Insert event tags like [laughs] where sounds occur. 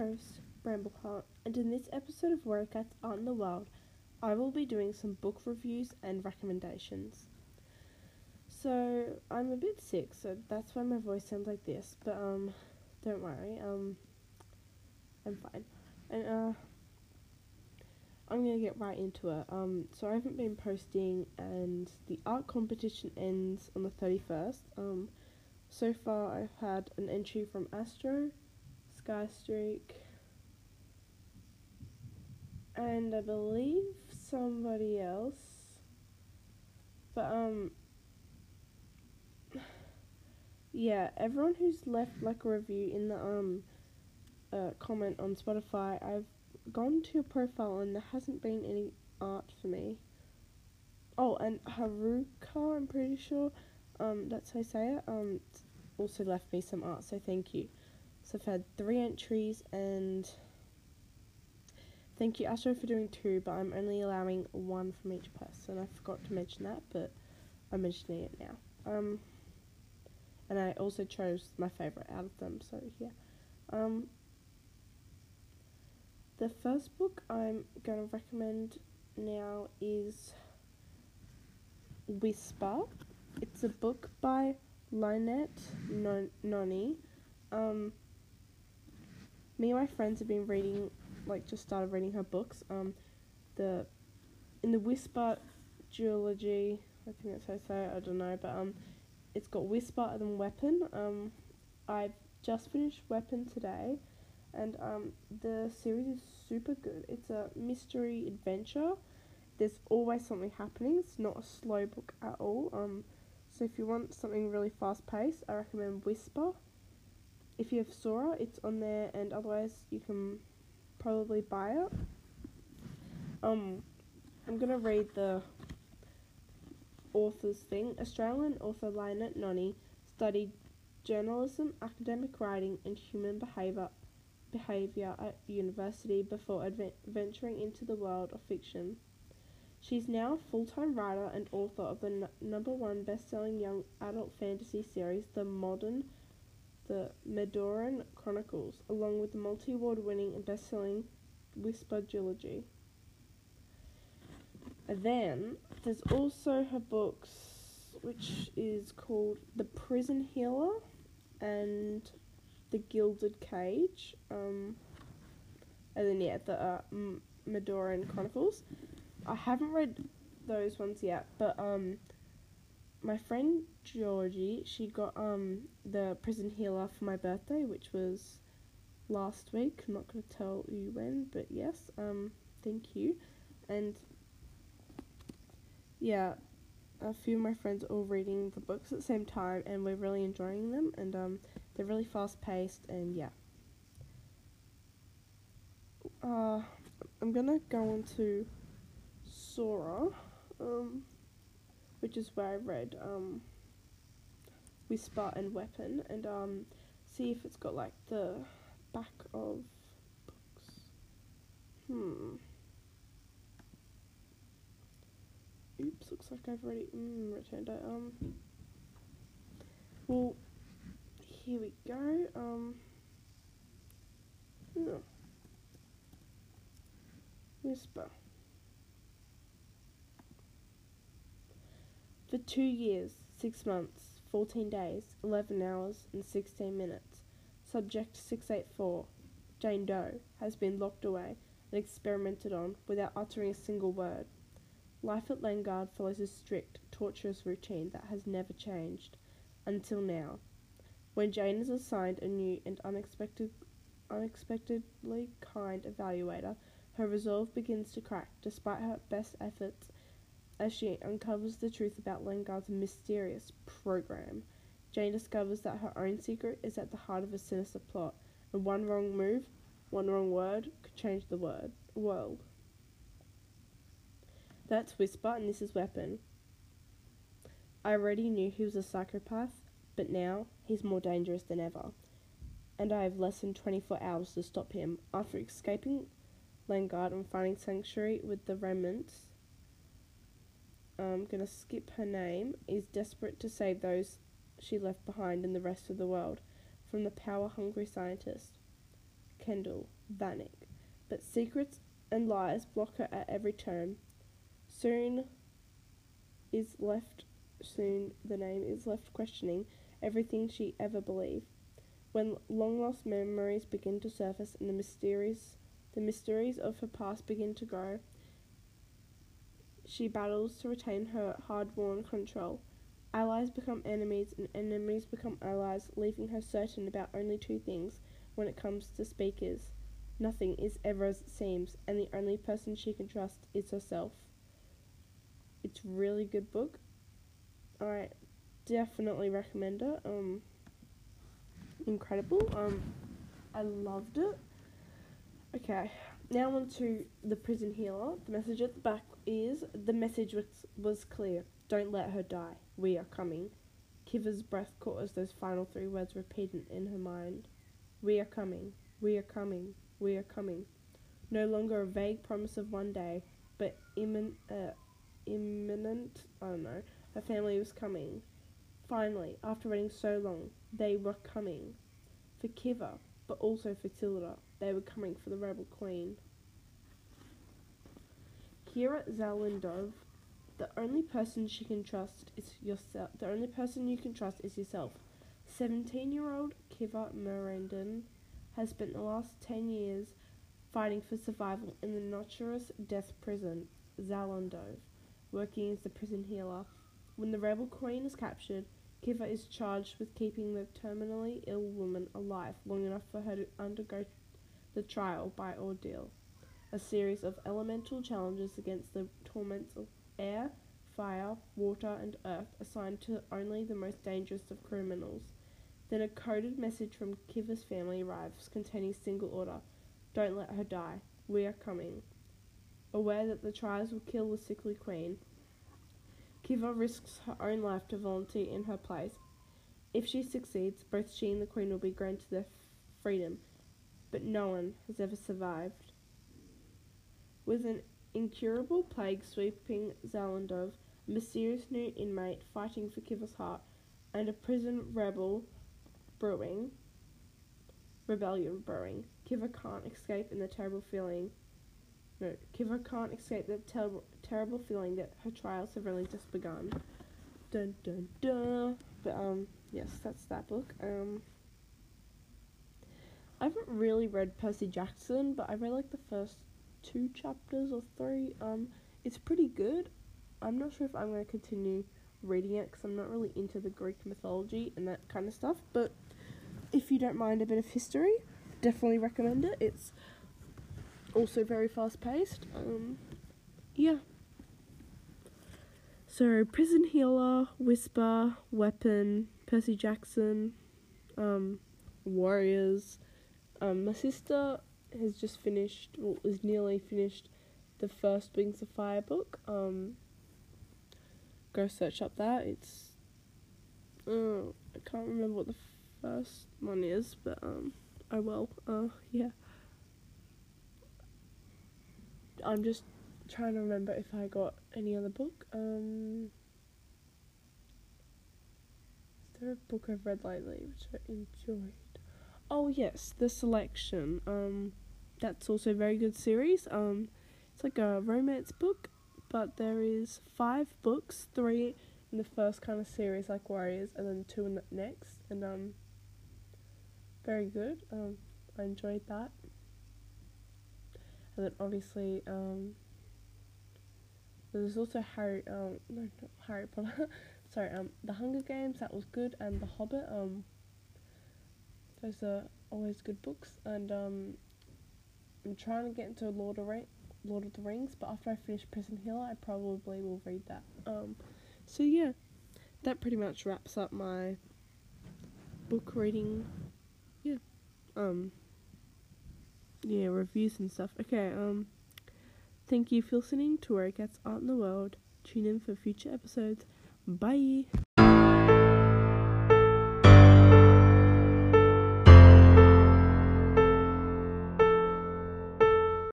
host, Brambleheart, and in this episode of Warrior Cats Art in the World, I will be doing some book reviews and recommendations. So, I'm a bit sick, so that's why my voice sounds like this, but um, don't worry, um, I'm fine. And uh, I'm gonna get right into it. Um, so I haven't been posting, and the art competition ends on the 31st. Um, so far I've had an entry from Astro, Streak, and I believe somebody else. But um [sighs] yeah, everyone who's left like a review in the um uh, comment on Spotify, I've gone to your profile and there hasn't been any art for me. Oh, and Haruka, I'm pretty sure, um, that's how I say it, um, also left me some art, so thank you. So I've had three entries and thank you Astro for doing two, but I'm only allowing one from each person. I forgot to mention that, but I'm mentioning it now. Um, and I also chose my favourite out of them, so yeah. Um, the first book I'm going to recommend now is Whisper. It's a book by Lynette non- Noni. Um, me and my friends have been reading, like, just started reading her books. Um, the in the Whisper duology, I think that's how I say it. I don't know, but um, it's got Whisper and then Weapon. Um, I've just finished Weapon today, and um, the series is super good. It's a mystery adventure. There's always something happening. It's not a slow book at all. Um, so if you want something really fast paced, I recommend Whisper. If you have Sora, it's on there, and otherwise you can probably buy it. Um, I'm gonna read the author's thing. Australian author Lynette Noni studied journalism, academic writing, and human behaviour behavior at university before adve- venturing into the world of fiction. She's now a full-time writer and author of the n- number one best-selling young adult fantasy series, The Modern, The Medoran Chronicles, along with the multi-award winning and best-selling Whisper Duology. And then there's also her books, which is called The Prison Healer and The Gilded Cage. Um, and then yeah, the uh, Medoran Chronicles. I haven't read those ones yet, but um, my friend Georgie, she got um the Prison Healer for my birthday, which was last week. I'm not gonna tell you when, but yes, um, thank you, and yeah, a few of my friends are all reading the books at the same time, and we're really enjoying them, and um, they're really fast paced, and yeah. Uh, I'm gonna go on to Sora, um, which is where I read um, Whisper and Weapon, and um, see if it's got like the back of books. Hmm. Oops, looks like I've already mm, returned it. Um. Well, here we go. Um. No. Whisper. For two years, six months, 14 days, 11 hours, and 16 minutes, Subject 684, Jane Doe, has been locked away and experimented on without uttering a single word. Life at Lengard follows a strict, torturous routine that has never changed, until now. When Jane is assigned a new and unexpected, unexpectedly kind evaluator, her resolve begins to crack despite her best efforts as she uncovers the truth about Lengard's mysterious program. Jane discovers that her own secret is at the heart of a sinister plot, and one wrong move, one wrong word, could change the word, world. That's Whisper, and this is Weapon. I already knew he was a psychopath, but now he's more dangerous than ever. And I have less than 24 hours to stop him. After escaping Lengard and finding sanctuary with the remnants, I'm gonna skip her name, is desperate to save those she left behind in the rest of the world from the power hungry scientist. Kendall, Vanek, but secrets and lies block her at every turn. Soon is left soon the name is left questioning everything she ever believed. When long lost memories begin to surface and the mysteries the mysteries of her past begin to grow, she battles to retain her hard won control. Allies become enemies and enemies become allies, leaving her certain about only two things when it comes to speakers. Nothing is ever as it seems, and the only person she can trust is herself. It's a really good book. I definitely recommend it. Um, incredible. Um, I loved it. Okay, now on to the prison healer. The message at the back is the message was, was clear. Don't let her die. We are coming. Kiva's breath caught as those final three words repeated in her mind. We are coming. We are coming. We are coming. No longer a vague promise of one day, but immin- uh, imminent. I don't know. Her family was coming. Finally, after waiting so long, they were coming. For Kiva, but also for Tilda. They were coming for the rebel queen. Kira Zalindov, the only person she can trust is yourself. The only person you can trust is yourself. 17-year-old Kiva Meridan has spent the last 10 years fighting for survival in the notorious death prison, Zalindov, working as the prison healer. When the rebel queen is captured, Kiva is charged with keeping the terminally ill woman alive long enough for her to undergo the trial by ordeal, a series of elemental challenges against the torments of air, fire, water, and earth assigned to only the most dangerous of criminals. Then a coded message from Kiva's family arrives containing single order Don't let her die. We are coming. Aware that the trials will kill the sickly queen, Kiva risks her own life to volunteer in her place. If she succeeds, both she and the queen will be granted their freedom, but no one has ever survived. With an incurable plague sweeping Zalindov, a mysterious new inmate fighting for Kiva's heart, and a prison rebel brewing, rebellion brewing, Kiva can't escape in the terrible feeling no, Kiva can't escape the ter- terrible feeling that her trials have really just begun. Dun dun dun. But um, yes, that's that book. Um, I haven't really read Percy Jackson, but I read like the first two chapters or three. Um, it's pretty good. I'm not sure if I'm going to continue reading it because I'm not really into the Greek mythology and that kind of stuff. But if you don't mind a bit of history, definitely recommend it. It's also very fast paced. Um, yeah. So, Prison Healer, Whisper, Weapon, Percy Jackson, um, Warriors. Um, my sister has just finished, well, is nearly finished the first Wings of Fire book. Um, go search up that. It's, uh, I can't remember what the first one is, but um, I will. Uh, yeah. I'm just trying to remember if I got any other book. Um, is there a book I've read lately which I enjoyed? Oh yes, The Selection. Um, that's also a very good series. Um, it's like a romance book, but there is five books, three in the first kind of series like Warriors, and then two in the next, and um, very good. Um, I enjoyed that and then obviously um, there's also Harry um no not Harry Potter [laughs] sorry um the Hunger Games that was good and the Hobbit um those are always good books and um I'm trying to get into Lord of Ring Lord of the Rings but after I finish Prison Healer I probably will read that um so yeah that pretty much wraps up my book reading yeah um yeah, reviews and stuff. Okay, um, thank you for listening to Where It Gets Art in the World. Tune in for future episodes. Bye!